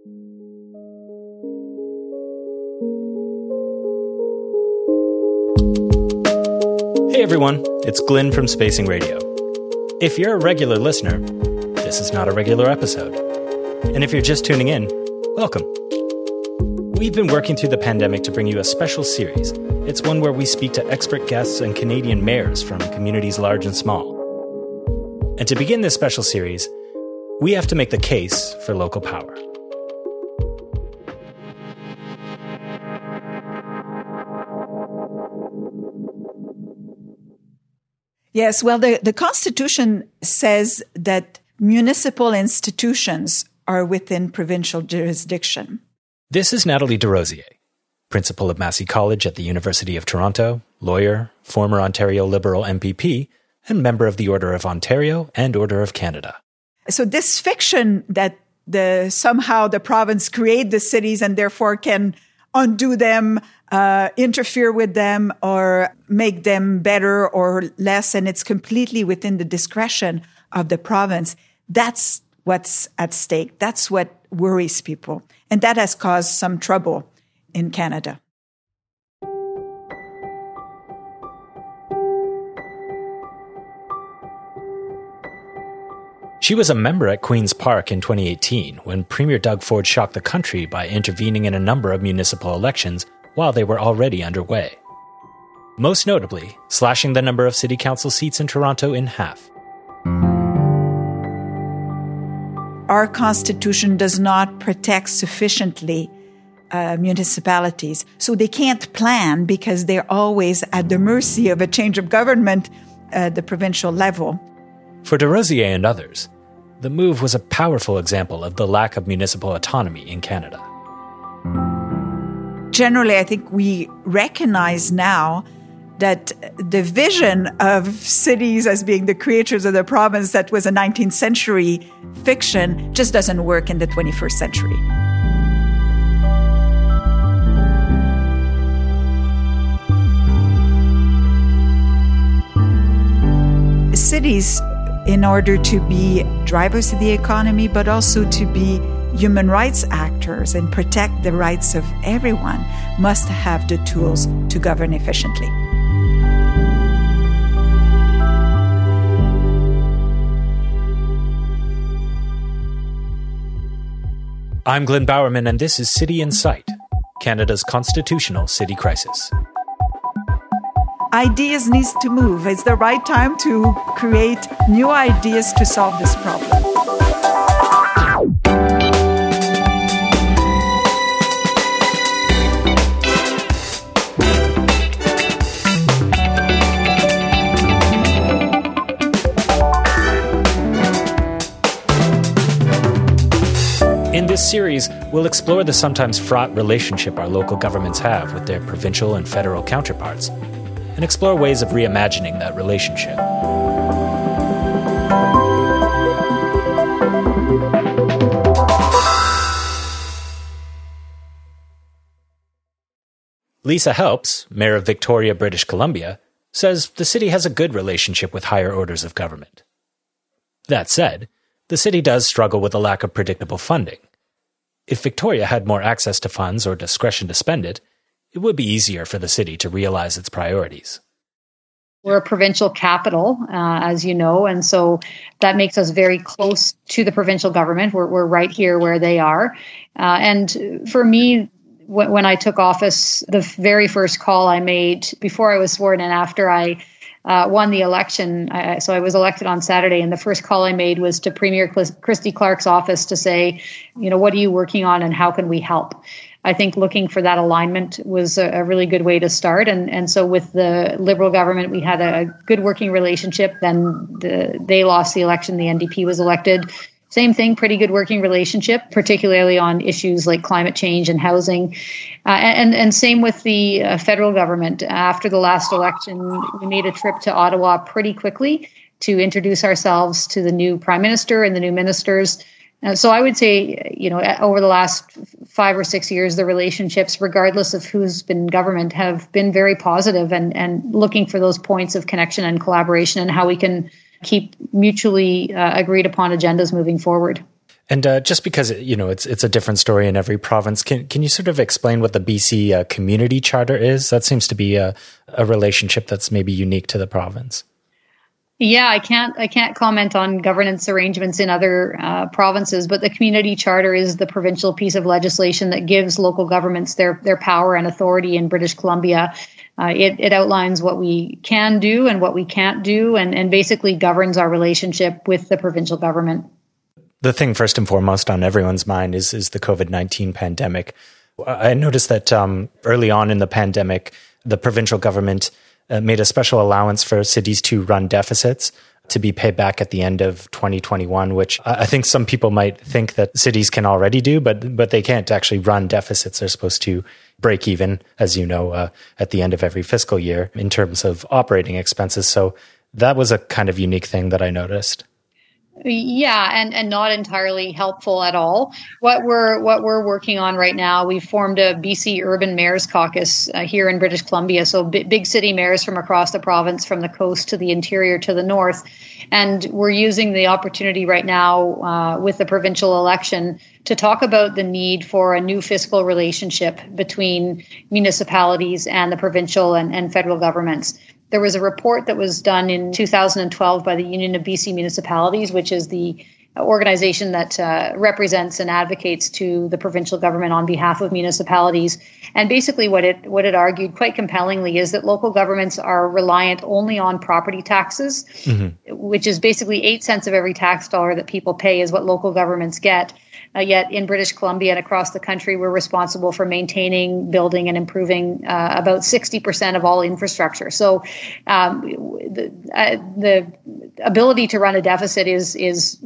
Hey everyone, it's Glenn from Spacing Radio. If you're a regular listener, this is not a regular episode. And if you're just tuning in, welcome. We've been working through the pandemic to bring you a special series. It's one where we speak to expert guests and Canadian mayors from communities large and small. And to begin this special series, we have to make the case for local power. Yes, well, the, the Constitution says that municipal institutions are within provincial jurisdiction. This is Nathalie Des Rosiers, principal of Massey College at the University of Toronto, lawyer, former Ontario Liberal MPP, and member of the Order of Ontario and Order of Canada. So this fiction that the somehow the province create the cities and therefore can undo them, uh, interfere with them, or make them better or less, and it's completely within the discretion of the province. That's what's at stake. That's what worries people. And that has caused some trouble in Canada. She was a member at Queen's Park in 2018 when Premier Doug Ford shocked the country by intervening in a number of municipal elections while they were already underway. Most notably, slashing the number of city council seats in Toronto in half. our constitution does not protect sufficiently uh, municipalities. So they can't plan because they're always at the mercy of a change of government at the provincial level. For Des Rosiers and others, the move was a powerful example of the lack of municipal autonomy in Canada. Generally, I think we recognize now that the vision of cities as being the creators of the province that was a 19th century fiction just doesn't work in the 21st century. Cities, in order to be drivers of the economy, but also to be human rights actors and protect the rights of everyone, must have the tools to govern efficiently. I'm Glenn Bowerman, and this is City Insight, Canada's constitutional city crisis. Ideas needs to move. It's the right time to create new ideas to solve this problem. In this series, we'll explore the sometimes fraught relationship our local governments have with their provincial and federal counterparts, and explore ways of reimagining that relationship. Lisa Helps, Mayor of Victoria, British Columbia, says the city has a good relationship with higher orders of government. That said, the city does struggle with a lack of predictable funding. If Victoria had more access to funds or discretion to spend it, it would be easier for the city to realize its priorities. We're a provincial capital, uh, as you know, and so that makes us very close to the provincial government. We're, we're right here where they are. Uh, and for me, when I took office, the very first call I made before I was sworn in, after I uh, won the election. So I was elected on Saturday, and the first call I made was to Premier Christy Clark's office to say, you know, what are you working on, and how can we help? I think looking for that alignment was a, a, really good way to start. And and so with the Liberal government, we had a good working relationship. Then the, they lost the election, the NDP was elected. Same thing, pretty good working relationship, particularly on issues like climate change and housing. Uh, and, and same with the uh, federal government. After the last election, we made a trip to Ottawa pretty quickly to introduce ourselves to the new prime minister and the new ministers. So I would say, you know, over the last five or six years, the relationships, regardless of who's been government, have been very positive and, and looking for those points of connection and collaboration and how we can keep mutually uh, agreed upon agendas moving forward. And uh, just because you know it's it's a different story in every province, can can you sort of explain what the BC uh, community charter is? That seems to be a, a relationship that's maybe unique to the province. Yeah, I can't I can't comment on governance arrangements in other uh, provinces, but the community charter is the provincial piece of legislation that gives local governments their their power and authority in British Columbia. Uh, it, it outlines what we can do and what we can't do, and, and basically governs our relationship with the provincial government the thing first and foremost on everyone's mind is is the COVID nineteen pandemic. I noticed that um, early on in the pandemic, the provincial government uh, made a special allowance for cities to run deficits to be paid back at the end of 2021, which I think some people might think that cities can already do, but but they can't actually run deficits. They're supposed to break even, as you know, uh, at the end of every fiscal year in terms of operating expenses. So that was a kind of unique thing that I noticed. Yeah, and, and not entirely helpful at all. What we're what we're working on right now, we've formed a BC Urban Mayors Caucus uh, here in British Columbia. So b- big city mayors from across the province, from the coast to the interior to the north, and we're using the opportunity right now uh, with the provincial election to talk about the need for a new fiscal relationship between municipalities and the provincial and, and federal governments. There was a report that was done in 2012 by the Union of BC Municipalities, which is the organization that uh, represents and advocates to the provincial government on behalf of municipalities. And basically, what it what it argued quite compellingly is that local governments are reliant only on property taxes, mm-hmm. which is basically eight cents of every tax dollar that people pay is what local governments get. Uh, yet in British Columbia and across the country, we're responsible for maintaining, building, and improving uh, about 60% of all infrastructure. So um, the, uh, the ability to run a deficit is is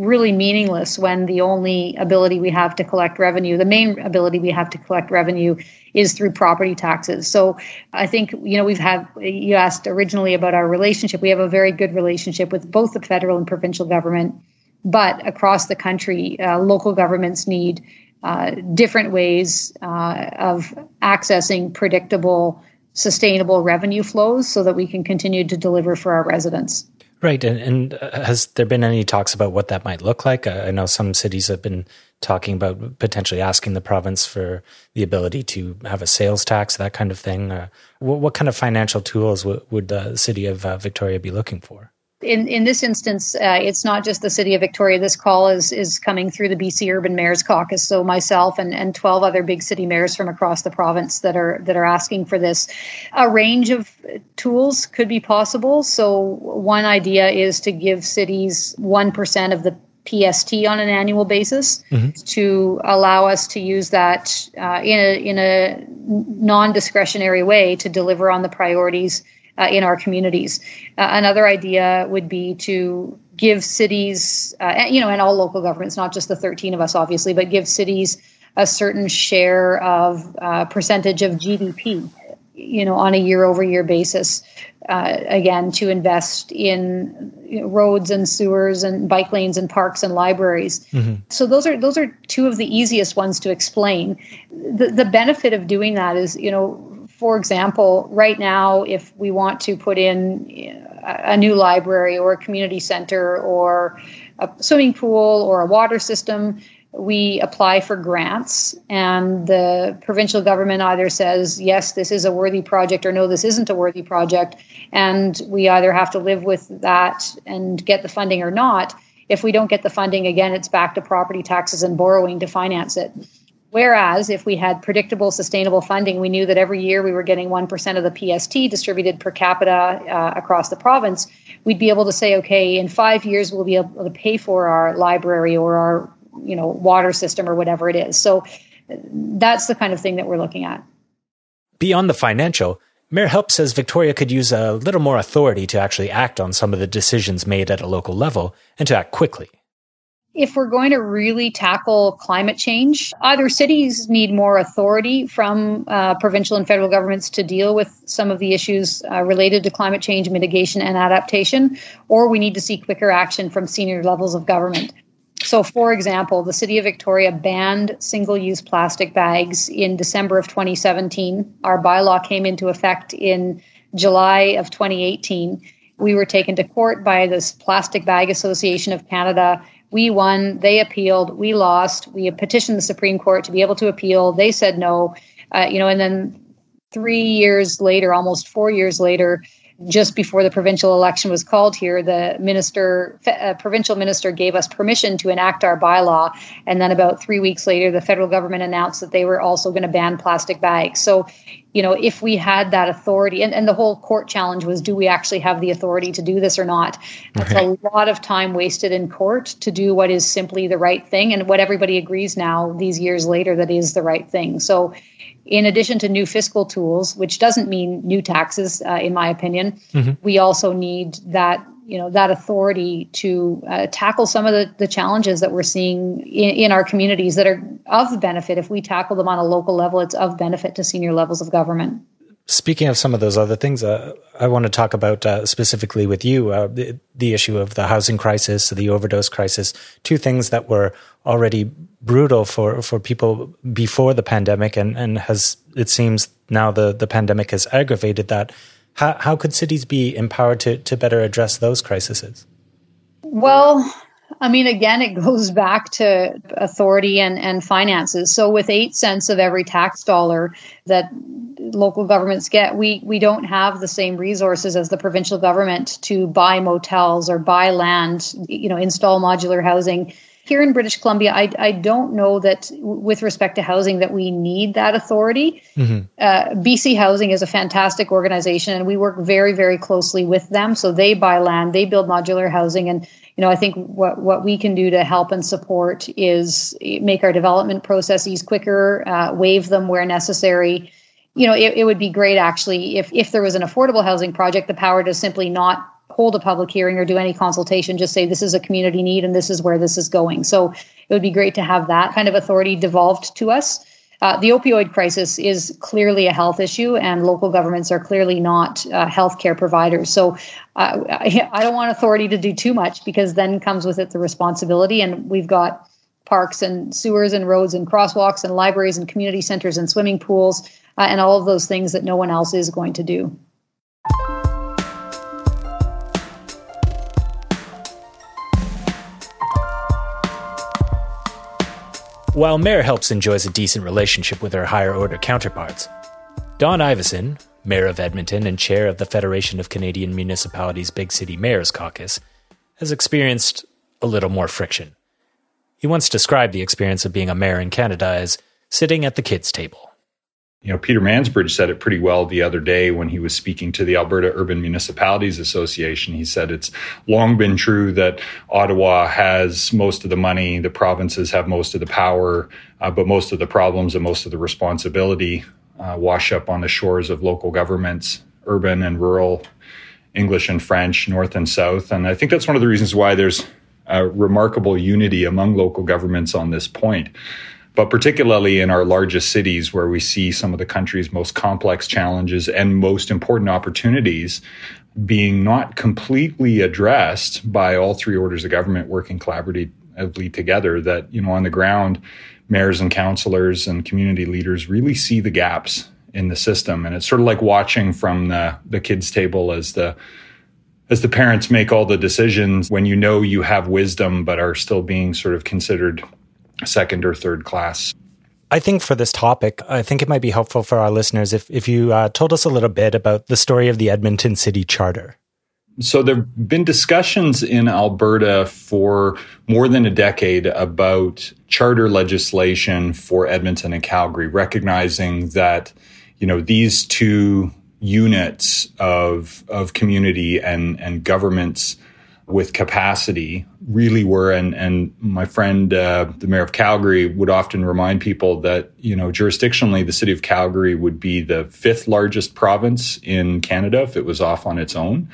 really meaningless when the only ability we have to collect revenue, the main ability we have to collect revenue is through property taxes. So I think, you know, we've had, you asked originally about our relationship. We have a very good relationship with both the federal and provincial government. But across the country, uh, local governments need uh, different ways uh, of accessing predictable, sustainable revenue flows so that we can continue to deliver for our residents. Right. And, and has there been any talks about what that might look like? I know some cities have been talking about potentially asking the province for the ability to have a sales tax, that kind of thing. Uh, what, what, kind of financial tools w- would the city of uh, Victoria be looking for? In, in this instance, uh, it's not just the city of Victoria. This call is is coming through the BC Urban Mayors Caucus. So myself and, and 12 other big city mayors from across the province that are that are asking for this. A range of tools could be possible. So one idea is to give cities one percent of the PST on an annual basis mm-hmm. to allow us to use that uh, in a in a non-discretionary way to deliver on the priorities uh, in our communities. Uh, another idea would be to give cities, uh, you know, and all local governments, not just the 13 of us, obviously, but give cities a certain share of uh, percentage of GDP, you know, on a year-over-year basis. Uh, again, to invest in you know, roads and sewers and bike lanes and parks and libraries. Mm-hmm. So those are those are two of the easiest ones to explain. The the benefit of doing that is, you know, for example, right now, if we want to put in uh, a new library or a community center or a swimming pool or a water system, we apply for grants, and the provincial government either says, yes, this is a worthy project, or no, this isn't a worthy project. And we either have to live with that and get the funding or not. If we don't get the funding, again, it's back to property taxes and borrowing to finance it. Whereas if we had predictable, sustainable funding, we knew that every year we were getting 1% of the PST distributed per capita uh, across the province, we'd be able to say, okay, in five years we'll be able to pay for our library or our you know water system or whatever it is. So that's the kind of thing that we're looking at. Beyond the financial, Mayor Help says Victoria could use a little more authority to actually act on some of the decisions made at a local level and to act quickly if we're going to really tackle climate change, either cities need more authority from uh, provincial and federal governments to deal with some of the issues uh, related to climate change mitigation and adaptation, or we need to see quicker action from senior levels of government. So, for example, the City of Victoria banned single use plastic bags in December of 2017. Our bylaw came into effect in July of 2018. We were taken to court by this Plastic Bag Association of Canada We won, they appealed, we lost. We petitioned the Supreme Court to be able to appeal. They said no. Uh, you know, and then three years later, almost four years later, just before the provincial election was called here, the minister, uh, provincial minister, gave us permission to enact our bylaw. And then about three weeks later, the federal government announced that they were also going to ban plastic bags. So, you know, if we had that authority, and, and the whole court challenge was, do we actually have the authority to do this or not? That's a lot of time wasted in court to do what is simply the right thing, and what everybody agrees now, these years later, that is the right thing. So in addition to new fiscal tools, which doesn't mean new taxes, uh, in my opinion, mm-hmm. we also need that you know that authority to uh, tackle some of the, the challenges that we're seeing in, in, our communities that are of benefit. If we tackle them on a local level, it's of benefit to senior levels of government. Speaking of some of those other things, uh, I want to talk about uh, specifically with you uh, the, the, issue of the housing crisis, the overdose crisis, two things that were already brutal for, for people before the pandemic, and, and has it seems now the, the pandemic has aggravated that. How, how could cities be empowered to, to better address those crises? Well, I mean, again, it goes back to authority and, and finances. So, with eight cents of every tax dollar that local governments get, we, we don't have the same resources as the provincial government to buy motels or buy land, you know, install modular housing. Here in British Columbia, I, I don't know that with respect to housing that we need that authority. Mm-hmm. Uh, BC Housing is a fantastic organization, and we work very, very closely with them. So they buy land, they build modular housing, and you know, I think what, what we can do to help and support is make our development processes quicker, uh, waive them where necessary. You know, it, it would be great actually if, if there was an affordable housing project, the power to simply not hold a public hearing or do any consultation, just say this is a community need and this is where this is going. So it would be great to have that kind of authority devolved to us. Uh, the opioid crisis is clearly a health issue, and local governments are clearly not uh, healthcare providers. So uh, I, I don't want authority to do too much because then comes with it the responsibility. And we've got parks and sewers and roads and crosswalks and libraries and community centers and swimming pools uh, and all of those things that no one else is going to do. While Mayor Helps enjoys a decent relationship with her higher order counterparts, Don Iveson, Mayor of Edmonton and chair of the Federation of Canadian Municipalities Big City Mayors Caucus, has experienced a little more friction. He once described the experience of being a mayor in Canada as sitting at the kids' table. You know, Peter Mansbridge said it pretty well the other day when he was speaking to the Alberta Urban Municipalities Association. He said it's long been true that Ottawa has most of the money, the provinces have most of the power, uh, but most of the problems and most of the responsibility uh, wash up on the shores of local governments, urban and rural, English and French, North and South. And I think that's one of the reasons why there's a remarkable unity among local governments on this point but particularly in our largest cities where we see some of the country's most complex challenges and most important opportunities being not completely addressed by all three orders of government working collaboratively together that you know on the ground mayors and councillors and community leaders really see the gaps in the system. And it's sort of like watching from the the kids table as the as the parents make all the decisions when you know you have wisdom but are still being sort of considered second or third class. I think for this topic, I think it might be helpful for our listeners if, if you uh, told us a little bit about the story of the Edmonton City Charter. So, there have been discussions in Alberta for more than a decade about charter legislation for Edmonton and Calgary, recognizing that, you know, these two units of, of community and, and governments with capacity really were and and my friend uh, the mayor of Calgary would often remind people that you know jurisdictionally the city of Calgary would be the fifth largest province in Canada if it was off on its own.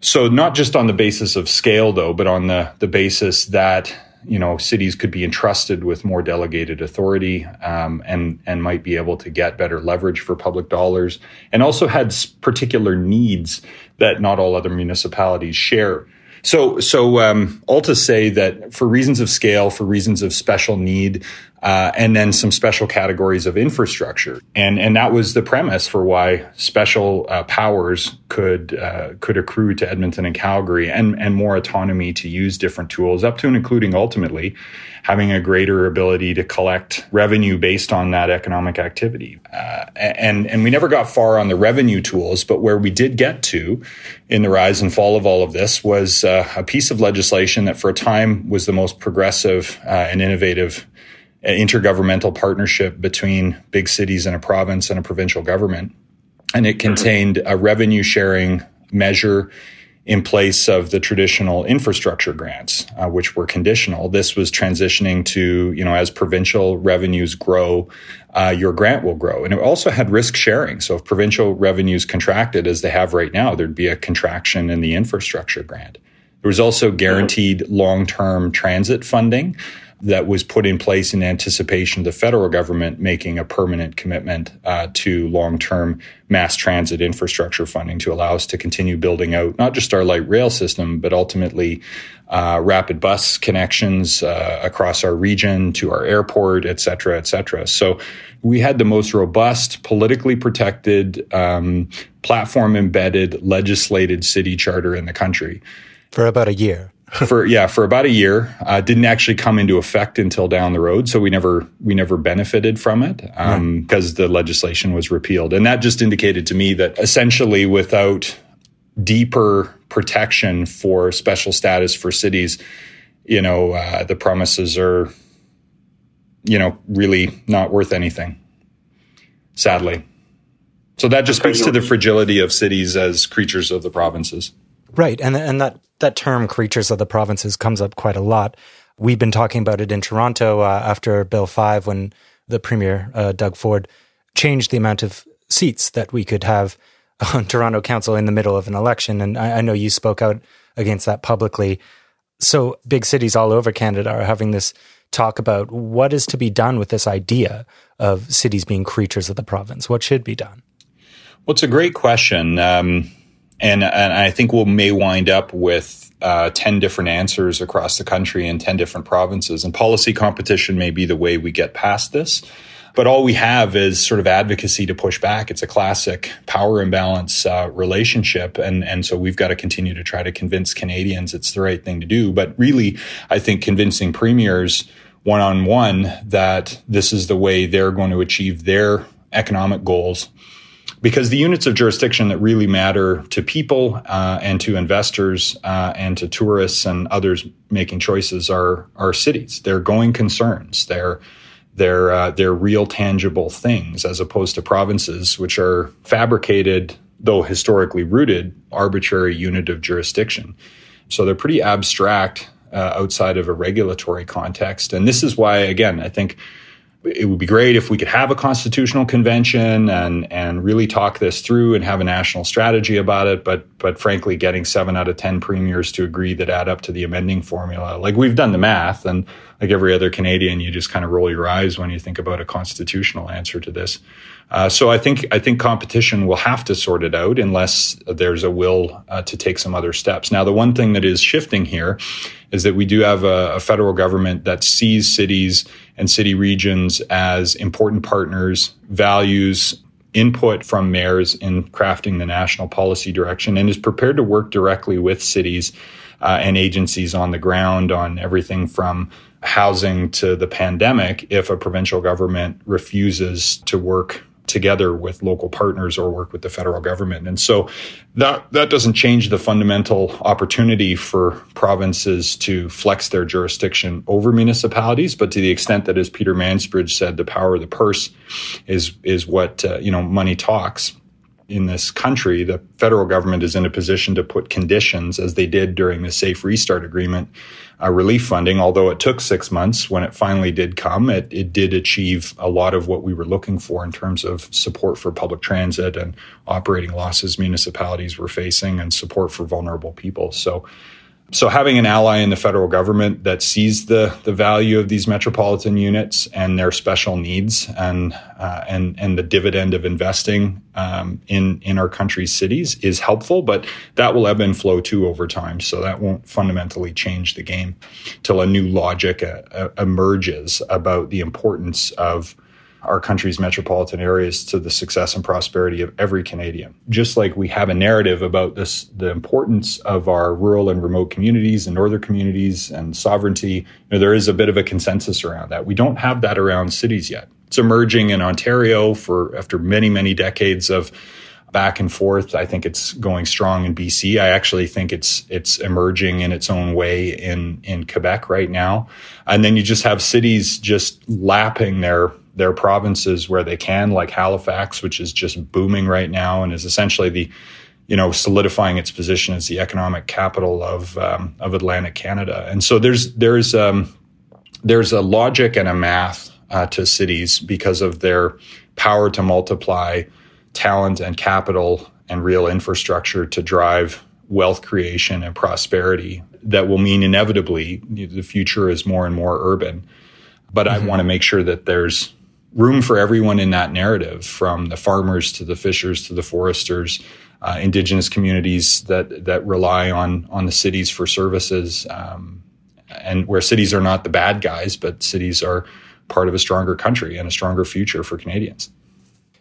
So not just on the basis of scale though but on the the basis that you know cities could be entrusted with more delegated authority um, and and might be able to get better leverage for public dollars and also had particular needs that not all other municipalities share so, so um, all to say that for reasons of scale, for reasons of special need, uh, and then some special categories of infrastructure. And and that was the premise for why special uh, powers could uh, could accrue to Edmonton and Calgary, and and more autonomy to use different tools, up to and including ultimately having a greater ability to collect revenue based on that economic activity. Uh, and and we never got far on the revenue tools, but where we did get to in the rise and fall of all of this was uh, a piece of legislation that for a time was the most progressive uh, and innovative intergovernmental partnership between big cities and a province and a provincial government. And it contained a revenue sharing measure in place of the traditional infrastructure grants, uh, which were conditional. This was transitioning to, you know, as provincial revenues grow, uh, your grant will grow. And it also had risk sharing. So if provincial revenues contracted as they have right now, there'd be a contraction in the infrastructure grant. There was also guaranteed long term transit funding that was put in place in anticipation of the federal government making a permanent commitment uh, to long term mass transit infrastructure funding to allow us to continue building out not just our light rail system, but ultimately uh, rapid bus connections uh, across our region to our airport, et cetera, et cetera. So we had the most robust, politically protected, um, platform embedded, legislated city charter in the country. For about a year for yeah for about a year uh, didn't actually come into effect until down the road so we never we never benefited from it because um, right. the legislation was repealed. And that just indicated to me that essentially without deeper protection for special status for cities you know uh, the promises are you know really not worth anything sadly. So that just speaks to the fragility of cities as creatures of the provinces Right, and and that that term "creatures of the provinces" comes up quite a lot. We've been talking about it in Toronto uh, after Bill Five, when the Premier uh, Doug Ford changed the amount of seats that we could have on Toronto Council in the middle of an election. And I, I know you spoke out against that publicly. So big cities all over Canada are having this talk about what is to be done with this idea of cities being creatures of the province. What should be done? Well, it's a great question. Um, and and I think we will may wind up with uh, ten different answers across the country in ten different provinces. And policy competition may be the way we get past this. But all we have is sort of advocacy to push back. It's a classic power imbalance uh, relationship, and and so we've got to continue to try to convince Canadians it's the right thing to do. But really, I think convincing premiers one on one that this is the way they're going to achieve their economic goals because the units of jurisdiction that really matter to people uh, and to investors uh, and to tourists and others making choices are are cities. They're going concerns. They're they're uh, they're real tangible things as opposed to provinces, which are fabricated, though historically rooted, arbitrary unit of jurisdiction. So they're pretty abstract uh, outside of a regulatory context, and this is why, again, I think it would be great if we could have a constitutional convention and and really talk this through and have a national strategy about it. But but frankly, getting seven out of ten premiers to agree that add up to the amending formula, like we've done the math, and like every other Canadian, you just kind of roll your eyes when you think about a constitutional answer to this. Uh, so I think I think competition will have to sort it out unless there's a will uh, to take some other steps. Now, the one thing that is shifting here is that we do have a, a federal government that sees cities and city regions as important partners, values input from mayors in crafting the national policy direction, and is prepared to work directly with cities uh, and agencies on the ground on everything from housing to the pandemic if a provincial government refuses to work together with local partners or work with the federal government. And so that that doesn't change the fundamental opportunity for provinces to flex their jurisdiction over municipalities, but to the extent that as Peter Mansbridge said the power of the purse is is what uh, you know money talks in this country, the federal government is in a position to put conditions, as they did during the Safe Restart Agreement uh, relief funding. Although it took six months, when it finally did come, it, it did achieve a lot of what we were looking for in terms of support for public transit and operating losses municipalities were facing and support for vulnerable people. So So having an ally in the federal government that sees the the value of these metropolitan units and their special needs and uh, and and the dividend of investing um, in in our country's cities is helpful, but that will ebb and flow too over time. So that won't fundamentally change the game till a new logic uh, uh, emerges about the importance of our country's metropolitan areas to the success and prosperity of every Canadian. Just like we have a narrative about this, the importance of our rural and remote communities and northern communities and sovereignty, you know, there is a bit of a consensus around that. We don't have that around cities yet. It's emerging in Ontario for after many, many decades of back and forth. I think it's going strong in BC. I actually think it's it's emerging in its own way in in Quebec right now. And then you just have cities just lapping their their provinces where they can, like Halifax, which is just booming right now and is essentially the, you know, solidifying its position as the economic capital of um, of Atlantic Canada. And so there's there's um, there's a logic and a math uh, to cities because of their power to multiply talent and capital and real infrastructure to drive wealth creation and prosperity that will mean inevitably the future is more and more urban. But mm-hmm. I want to make sure that there's room for everyone in that narrative, from the farmers to the fishers to the foresters, uh, indigenous communities that that rely on on the cities for services, um, and where cities are not the bad guys, but cities are part of a stronger country and a stronger future for Canadians.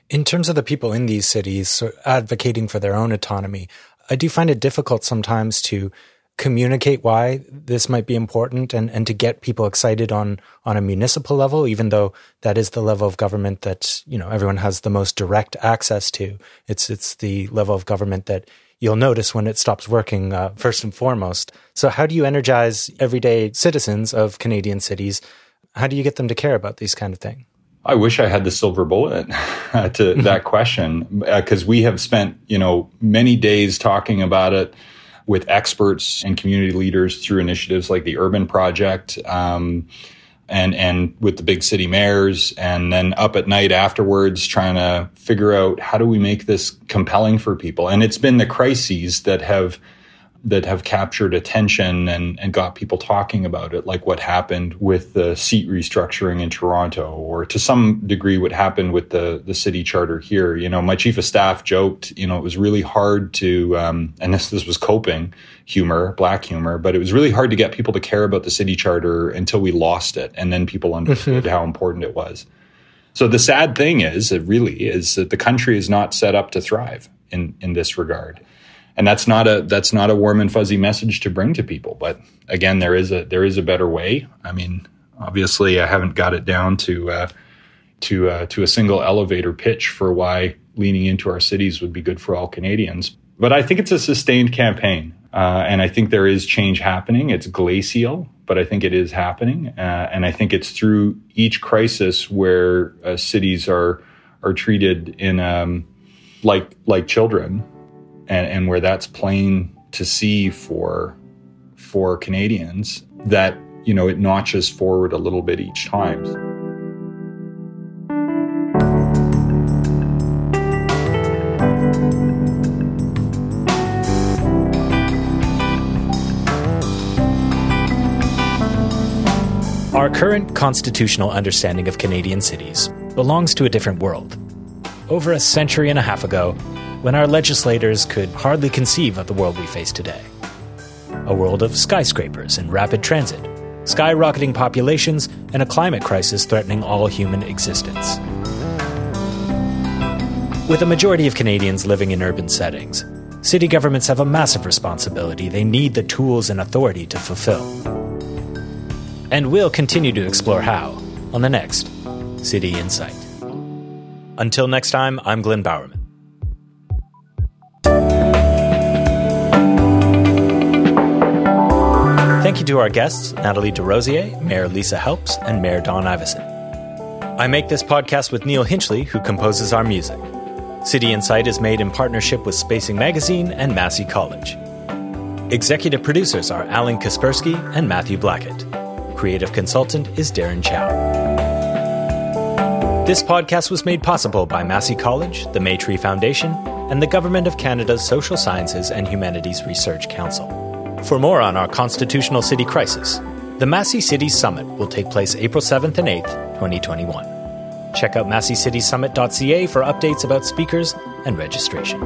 In terms of the people in these cities advocating for their own autonomy, I do find it difficult sometimes to communicate why this might be important and, and to get people excited on on a municipal level, even though that is the level of government that you know everyone has the most direct access to. It's it's the level of government that you'll notice when it stops working uh, first and foremost. So, how do you energize everyday citizens of Canadian cities? How do you get them to care about these kind of things? I wish I had the silver bullet to that question because uh, we have spent you know many days talking about it with experts and community leaders through initiatives like the Urban Project. Um, and and with the big city mayors and then up at night afterwards trying to figure out how do we make this compelling for people and it's been the crises that have that have captured attention and, and got people talking about it, like what happened with the seat restructuring in Toronto, or to some degree what happened with the, the city charter here. You know, my chief of staff joked, you know, it was really hard to, um, and this, this was coping humor, black humor, but it was really hard to get people to care about the city charter until we lost it. And then people understood mm-hmm. how important it was. So the sad thing is, it really is that the country is not set up to thrive in, in this regard and that's not a that's not a warm and fuzzy message to bring to people. But again, there is a there is a better way. I mean, obviously, I haven't got it down to uh, to uh, to a single elevator pitch for why leaning into our cities would be good for all Canadians. But I think it's a sustained campaign, uh, and I think there is change happening. It's glacial, but I think it is happening, uh, and I think it's through each crisis where uh, cities are are treated in um, like like children and, and where that's plain to see for for Canadians that you know it notches forward a little bit each time. Our current constitutional understanding of Canadian cities belongs to a different world. Over a century and a half ago, when our legislators could hardly conceive of the world we face today. A world of skyscrapers and rapid transit, skyrocketing populations, and a climate crisis threatening all human existence. With a majority of Canadians living in urban settings, city governments have a massive responsibility they need the tools and authority to fulfill. And we'll continue to explore how on the next City Insight. Until next time, I'm Glenn Bowerman. Thank you to our guests, Nathalie Des Rosiers, Mayor Lisa Helps, and Mayor Don Iveson. I make this podcast with Neil Hinchley, who composes our music. City Insight is made in partnership with Spacing Magazine and Massey College. Executive producers are Alan Kaspersky and Matthew Blackett. Creative consultant is Darren Chow. This podcast was made possible by Massey College, the Maytree Foundation, and the Government of Canada's Social Sciences and Humanities Research Council. For more on our constitutional city crisis, the Massey Cities Summit will take place April 7th and 8th, 2021. Check out masseycitiessummit.ca for updates about speakers and registration.